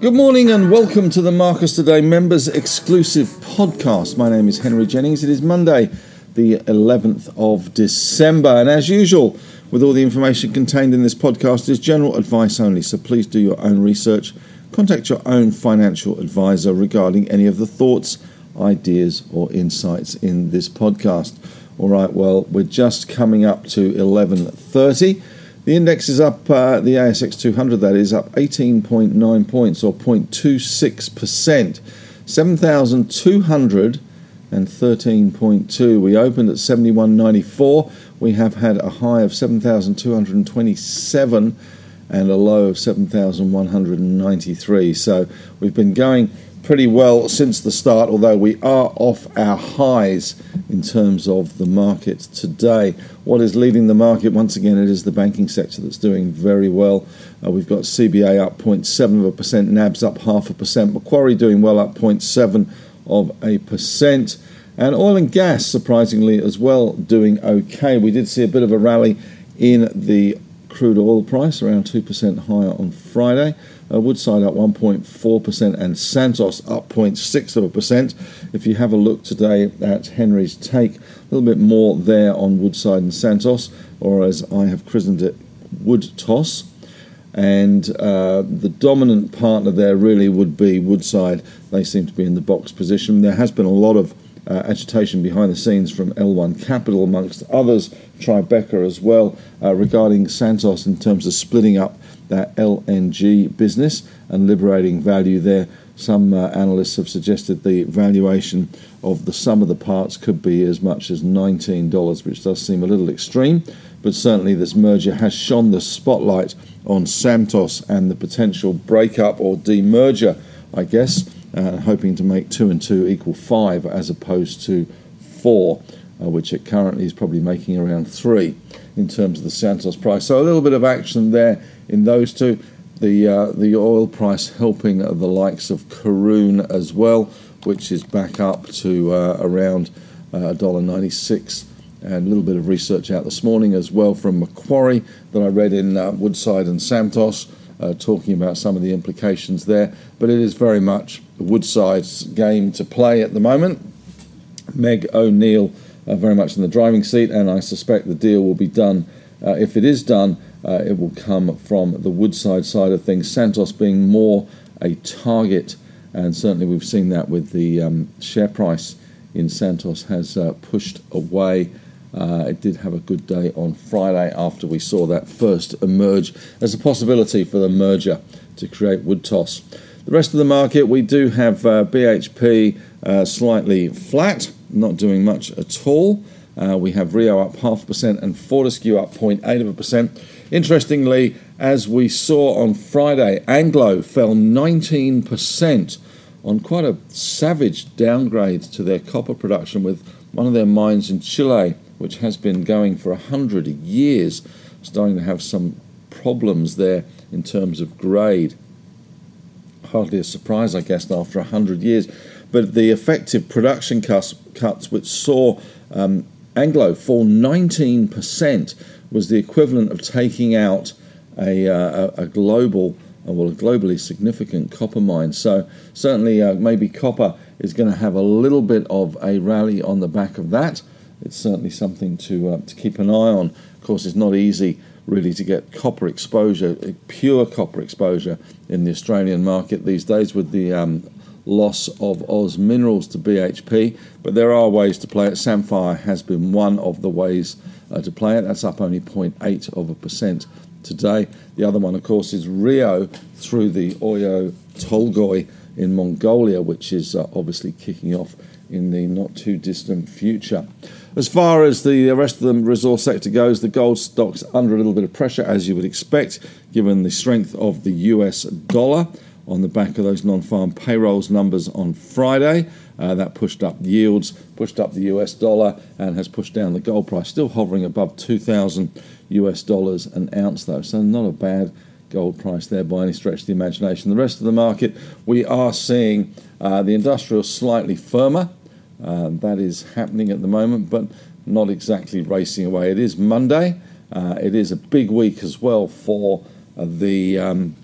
Good morning and welcome to the Marcus Today members exclusive podcast. My name is Henry Jennings. It is Monday, the 11th of December, and as usual, with all the information contained in this podcast is general advice only, so please do your own research. Contact your own financial advisor regarding any of the thoughts, ideas, or insights in this podcast. All right, well, we're just coming up to 11:30. The index is up, uh, the ASX 200 that is, up 18.9 points or 0.26%. 7,213.2. We opened at 71.94. We have had a high of 7,227 and a low of 7,193. So we've been going pretty well since the start, although we are off our highs in terms of the market today. What is leading the market? Once again, it is the banking sector that's doing very well. Uh, we've got CBA up 0.7 of a percent, NABs up half a percent, Macquarie doing well up 0.7 of a percent. And oil and gas, surprisingly, as well, doing okay. We did see a bit of a rally in the crude oil price, around 2% higher on Friday. Uh, Woodside up 1.4% and Santos up 0.6 of a percent. If you have a look today at Henry's take, a little bit more there on Woodside and Santos, or as I have christened it, Wood Toss. And uh, the dominant partner there really would be Woodside. They seem to be in the box position. There has been a lot of uh, agitation behind the scenes from L1 Capital, amongst others, Tribeca as well, uh, regarding Santos in terms of splitting up that LNG business and liberating value there. Some uh, analysts have suggested the valuation of the sum of the parts could be as much as $19, which does seem a little extreme. But certainly, this merger has shone the spotlight on Santos and the potential breakup or demerger, I guess, uh, hoping to make two and two equal five as opposed to four, uh, which it currently is probably making around three in terms of the Santos price. So a little bit of action there in those two. The uh, the oil price helping the likes of Karoon as well, which is back up to uh, around uh, $1.96. And a little bit of research out this morning as well from Macquarie that I read in uh, Woodside and Santos, uh, talking about some of the implications there. But it is very much Woodside's game to play at the moment. Meg O'Neill very much in the driving seat, and I suspect the deal will be done. Uh, if it is done, uh, it will come from the Woodside side of things. Santos being more a target, and certainly we've seen that with the um, share price in Santos has uh, pushed away. Uh, it did have a good day on Friday after we saw that first emerge as a possibility for the merger to create Woodtoss. The rest of the market, we do have uh, BHP uh, slightly flat, not doing much at all. Uh, we have Rio up half percent and Fortescue up 0.8 of a percent. Interestingly, as we saw on Friday, Anglo fell 19% on quite a savage downgrade to their copper production with one of their mines in Chile, which has been going for 100 years, starting to have some problems there in terms of grade hardly a surprise, I guess, after 100 years. But the effective production cuts, cuts which saw um, Anglo fall 19%, was the equivalent of taking out a, uh, a, global, uh, well, a globally significant copper mine. So certainly, uh, maybe copper is going to have a little bit of a rally on the back of that. It's certainly something to uh, to keep an eye on. Of course, it's not easy really to get copper exposure, pure copper exposure in the Australian market these days with the um, loss of Oz Minerals to BHP. But there are ways to play it. Sandfire has been one of the ways uh, to play it. That's up only 0.8 of a percent today. The other one, of course, is Rio through the Oyu Tolgoi in Mongolia, which is uh, obviously kicking off in the not too distant future. As far as the rest of the resource sector goes, the gold stock's under a little bit of pressure, as you would expect, given the strength of the US dollar on the back of those non farm payrolls numbers on Friday. Uh, that pushed up yields, pushed up the US dollar, and has pushed down the gold price. Still hovering above 2,000 US dollars an ounce, though, so not a bad gold price there by any stretch of the imagination. The rest of the market, we are seeing uh, the industrial slightly firmer. Uh, that is happening at the moment, but not exactly racing away. It is Monday, Uh, it is a big week as well for the um,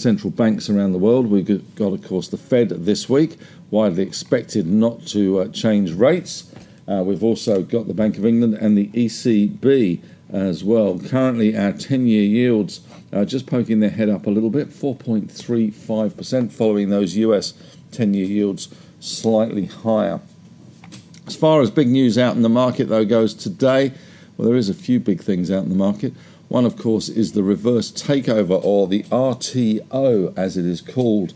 central banks around the world. We've got, of course, the Fed this week, widely expected not to uh, change rates. Uh, we've also got the Bank of England and the ECB as well. Currently, our 10 year yields are just poking their head up a little bit, 4.35%, following those US 10 year yields slightly higher. As far as big news out in the market, though, goes today, well, there is a few big things out in the market. One, of course, is the reverse takeover, or the RTO as it is called,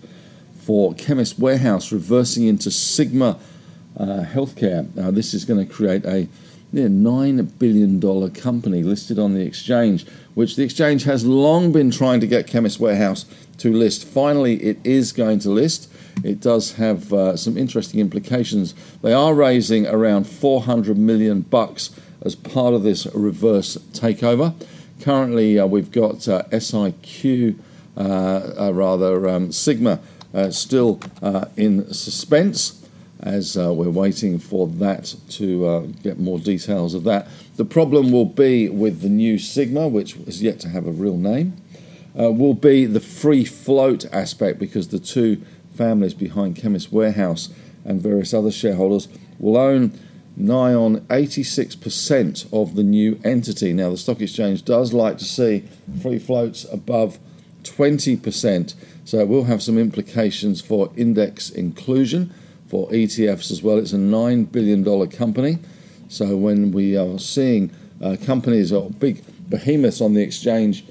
for Chemist Warehouse reversing into Sigma uh, Healthcare. Now, this is going to create a near $9 billion company listed on the exchange, which the exchange has long been trying to get Chemist Warehouse to list. Finally, it is going to list. It does have uh, some interesting implications. They are raising around 400 million bucks as part of this reverse takeover. Currently, uh, we've got uh, SIQ, uh, rather um, Sigma, still in suspense as uh, we're waiting for that to uh, get more details of that. The problem will be with the new Sigma, which is yet to have a real name, uh, will be the free float aspect because the two families behind Chemist Warehouse and various other shareholders will own nigh on 86% of the new entity. Now, the stock exchange does like to see free floats above 20%, so it will have some implications for index inclusion for ETFs as well. It's a $9 billion company. So when we are seeing uh, companies or big behemoths on the exchange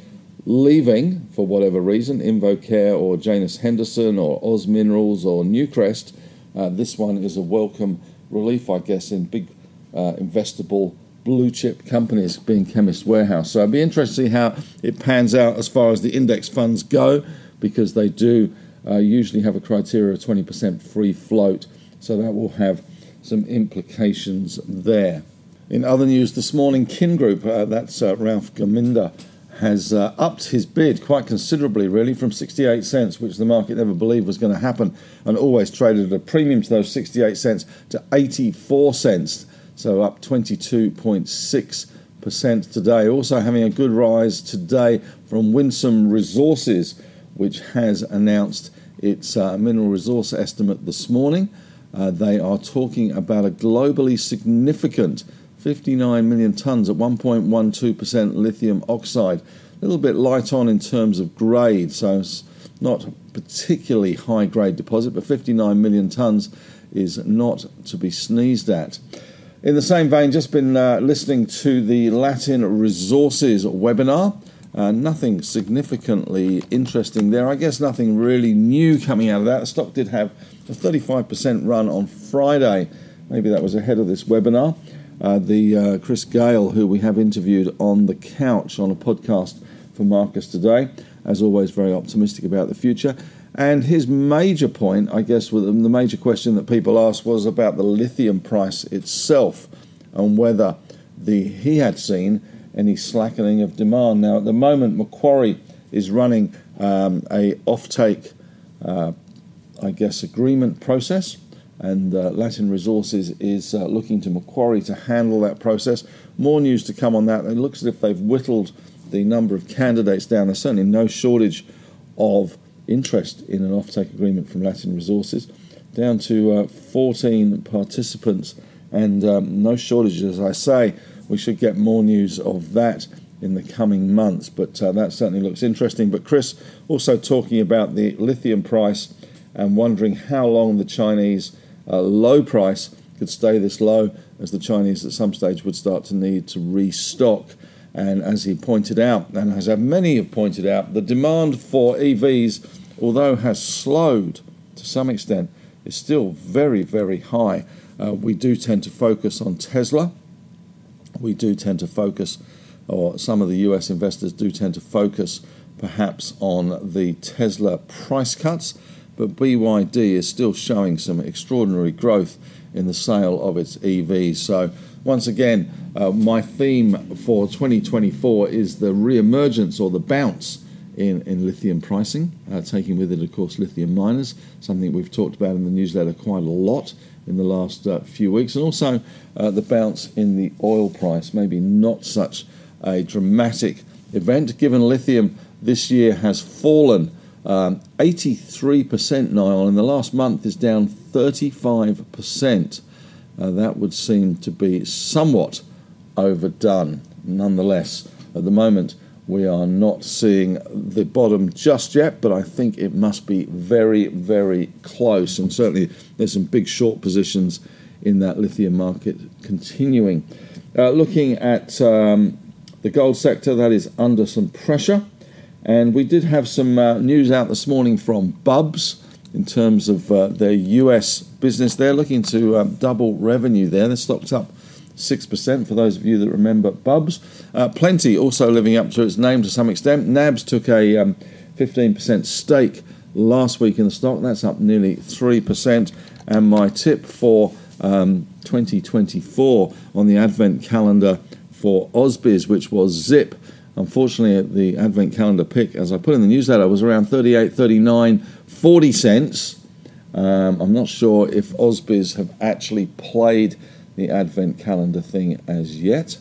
leaving for whatever reason, InvoCare or Janus Henderson or Oz Minerals or Newcrest, uh, this one is a welcome relief, I guess, in big uh, investable blue chip companies being Chemist Warehouse. So I'd be interested to see how it pans out as far as the index funds go because they do uh, usually have a criteria of 20% free float, so that will have some implications there. In other news this morning, Kin Group, uh, that's uh, Ralph Gaminder, has uh, upped his bid quite considerably, really, from 68 cents, which the market never believed was going to happen, and always traded at a premium to those 68 cents, to 84 cents, so up 22.6% today. Also having a good rise today from Winsome Resources which has announced its uh, mineral resource estimate this morning. Uh, they are talking about a globally significant 59 million tonnes at 1.12% lithium oxide. A little bit light on in terms of grade, so it's not particularly high grade deposit, but 59 million tonnes is not to be sneezed at. In the same vein, just been uh, listening to the Latin Resources webinar. Uh, nothing significantly interesting there. I guess nothing really new coming out of that. The stock did have a 35% run on Friday. Maybe that was ahead of this webinar. Uh, the uh, Chris Gale, who we have interviewed on the couch on a podcast for Marcus today, as always, very optimistic about the future. And his major point, I guess, the major question that people asked was about the lithium price itself and whether the he had seen any slackening of demand. Now, at the moment, Macquarie is running um, a offtake, uh, I guess, agreement process, and uh, Latin Resources is uh, looking to Macquarie to handle that process. More news to come on that. It looks as if they've whittled the number of candidates down. There's certainly no shortage of interest in an offtake agreement from Latin Resources, down to uh, 14 participants, and um, no shortage, as I say we should get more news of that in the coming months. But uh, that certainly looks interesting. But Chris also talking about the lithium price and wondering how long the Chinese uh, low price could stay this low, as the Chinese at some stage would start to need to restock. And as he pointed out, and as many have pointed out, the demand for EVs, although has slowed to some extent, is still very, very high. Uh, we do tend to focus on Tesla we do tend to focus, or some of the US investors do tend to focus perhaps on the Tesla price cuts, but BYD is still showing some extraordinary growth in the sale of its EVs. So, once again, uh, my theme for 2024 is the re-emergence or the bounce in, in lithium pricing, uh, taking with it, of course, lithium miners, something we've talked about in the newsletter quite a lot in the last uh, few weeks, and also uh, the bounce in the oil price, maybe not such a dramatic event, given lithium this year has fallen um, 83% now, in the last month is down 35%. Uh, that would seem to be somewhat overdone. Nonetheless, at the moment, we are not seeing the bottom just yet, but I think it must be very, very close. And certainly, there's some big short positions in that lithium market continuing. Uh, looking at um, the gold sector, that is under some pressure. And we did have some uh, news out this morning from Bubs in terms of uh, their US business. They're looking to um, double revenue there. They're stocked up 6% for those of you that remember Bubs. Uh, Plenti also living up to its name to some extent. NABS took a um, 15% stake last week in the stock. That's up nearly 3%. And my tip for um, 2024 on the advent calendar for Ausbiz, which was Zip Unfortunately, the Advent calendar pick, as I put in the newsletter, was around 38, 39, 40 cents. Um, I'm not sure if Ausbiz have actually played the Advent calendar thing as yet.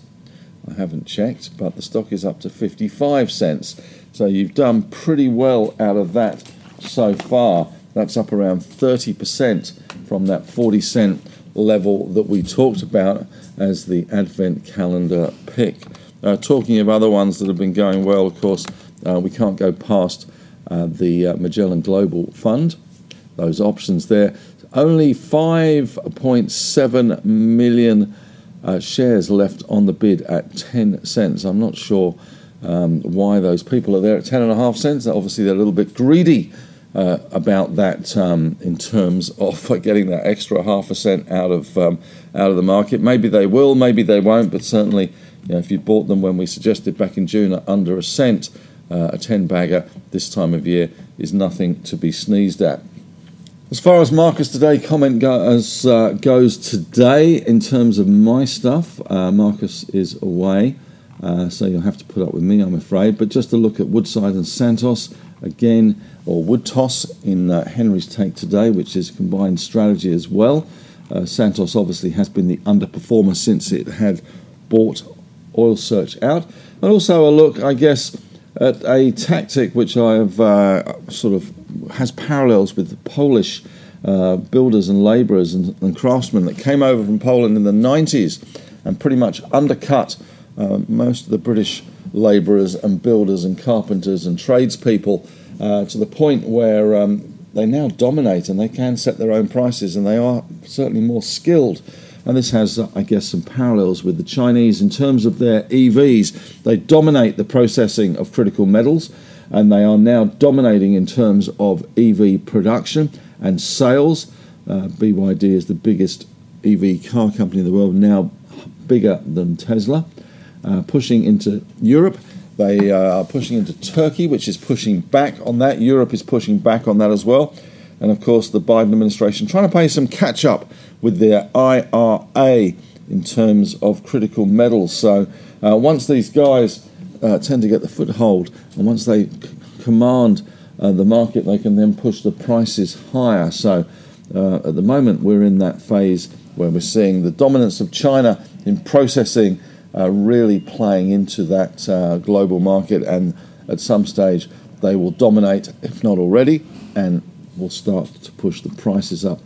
I haven't checked, but the stock is up to 55 cents. So you've done pretty well out of that so far. That's up around 30% from that 40 cent level that we talked about as the Advent calendar pick. Uh, talking of other ones that have been going well, of course, uh, we can't go past uh, the uh, Magellan Global Fund. Those options there. Only 5.7 million uh, shares left on the bid at 10 cents. I'm not sure um, why those people are there at 10.5 cents. Obviously, they're a little bit greedy. Uh, about that um, in terms of getting that extra half a cent out of um, out of the market. Maybe they will, maybe they won't, but certainly you know, if you bought them when we suggested back in June at under a cent, uh, a 10 bagger this time of year is nothing to be sneezed at. As far as Marcus Today comment go, as, uh, goes today, in terms of my stuff, uh, Marcus is away, uh, so you'll have to put up with me, I'm afraid. But just to look at Woodside and Santos again, or Woodtos in uh, Henry's take today, which is combined strategy as well. Uh, Santos obviously has been the underperformer since it had bought Oil Search out. And also a look, I guess, at a tactic which I have uh, sort of has parallels with the Polish uh, builders and labourers and, and, craftsmen that came over from Poland in the 90s and pretty much undercut uh, most of the British labourers and builders and carpenters and tradespeople uh, to the point where um, they now dominate and they can set their own prices and they are certainly more skilled and this has, I guess, some parallels with the Chinese in terms of their EVs. They dominate the processing of critical metals, and they are now dominating in terms of EV production and sales. Uh, BYD is the biggest EV car company in the world, now bigger than Tesla. Uh, pushing into Europe, they uh, are pushing into Turkey, which is pushing back on that. Europe is pushing back on that as well. And of course, the Biden administration trying to play some catch up with their IRA in terms of critical metals. So uh, once these guys uh, tend to get the foothold, and once they c- command uh, the market, they can then push the prices higher. So uh, at the moment, we're in that phase where we're seeing the dominance of China in processing uh, really playing into that uh, global market, and at some stage, they will dominate, if not already, and will start to push the prices up.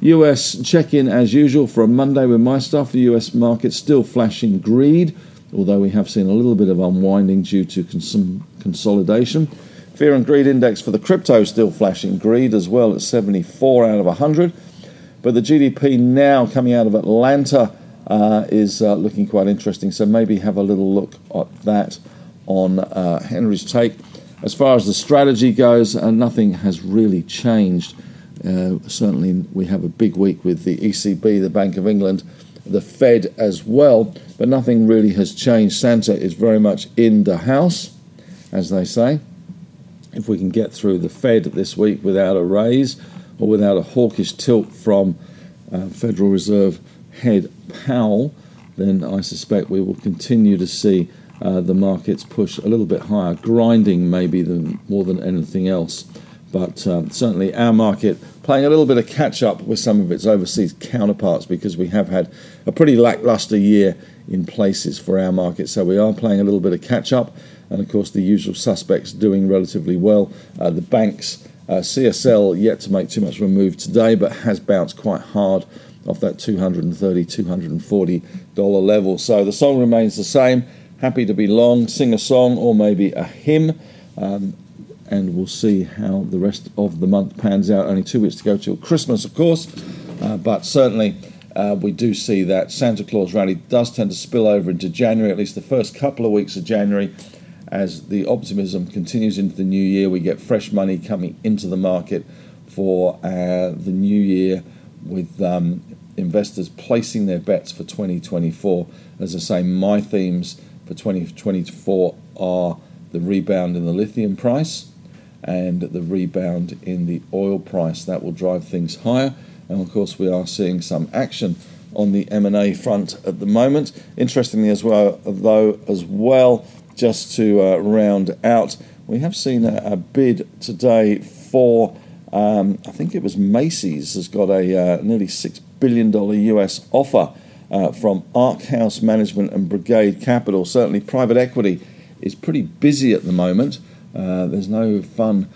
US check in as usual for a Monday with my stuff. The US market still flashing greed, although we have seen a little bit of unwinding due to cons- consolidation. Fear and greed index for the crypto still flashing greed as well at 74 out of 100. But the GDP now coming out of Atlanta uh, is uh, looking quite interesting. So maybe have a little look at that on uh, Henry's take. As far as the strategy goes, uh, nothing has really changed. Uh, certainly, we have a big week with the ECB, the Bank of England, the Fed as well, but nothing really has changed. Santa is very much in the house, as they say. If we can get through the Fed this week without a raise or without a hawkish tilt from uh, Federal Reserve head Powell, then I suspect we will continue to see uh, the markets push a little bit higher, grinding maybe than more than anything else. But um, certainly our market playing a little bit of catch up with some of its overseas counterparts because we have had a pretty lackluster year in places for our market. So we are playing a little bit of catch up, and of course, the usual suspects doing relatively well. Uh, the banks, uh, CSL, yet to make too much of a move today, but has bounced quite hard off that 230 240 dollar level. So the song remains the same. Happy to be long, sing a song or maybe a hymn. Um, and we'll see how the rest of the month pans out. Only two weeks to go till Christmas, of course, uh, but certainly uh, we do see that Santa Claus rally does tend to spill over into January, at least the first couple of weeks of January. As the optimism continues into the new year, we get fresh money coming into the market for uh, the new year with um, investors placing their bets for 2024. As I say, my themes for 2024 are the rebound in the lithium price and the rebound in the oil price. That will drive things higher. And of course, we are seeing some action on the M&A front at the moment. Interestingly, as well, though, as well, just to uh, round out, we have seen a, a bid today for. Um, I think it was Macy's has got a uh, nearly six billion dollar US offer uh, from Arkhouse Management and Brigade Capital. Certainly, private equity is pretty busy at the moment. Uh, there's no fun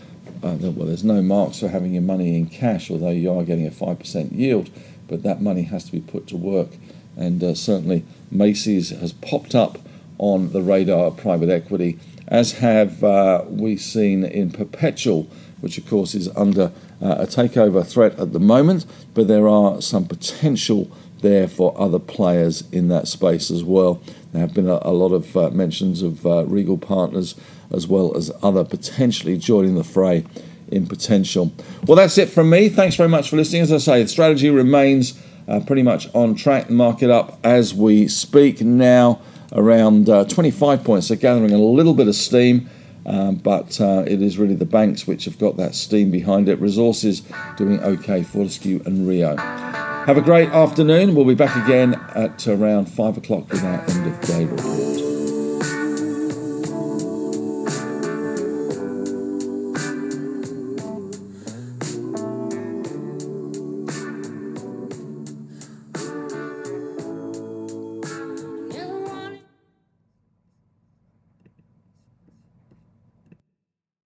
uh, well, there's no marks for having your money in cash, although you are getting a 5% yield, but that money has to be put to work. And uh, certainly, Macy's has popped up on the radar of private equity, as have uh, we seen in Perpetual, which of course is under uh, a takeover threat at the moment, but there are some potential there for other players in that space as well. There have been a, a lot of uh, mentions of uh, Regal Partners as well as other potentially joining the fray in potential. Well, that's it from me. Thanks very much for listening. As I say, the strategy remains uh, pretty much on track. The market up as we speak now, around uh, 25 points. So gathering a little bit of steam. Um, but uh, it is really the banks which have got that steam behind it. Resources doing okay, Fortescue and Rio. Have a great afternoon. We'll be back again at around 5 o'clock with our end of day report.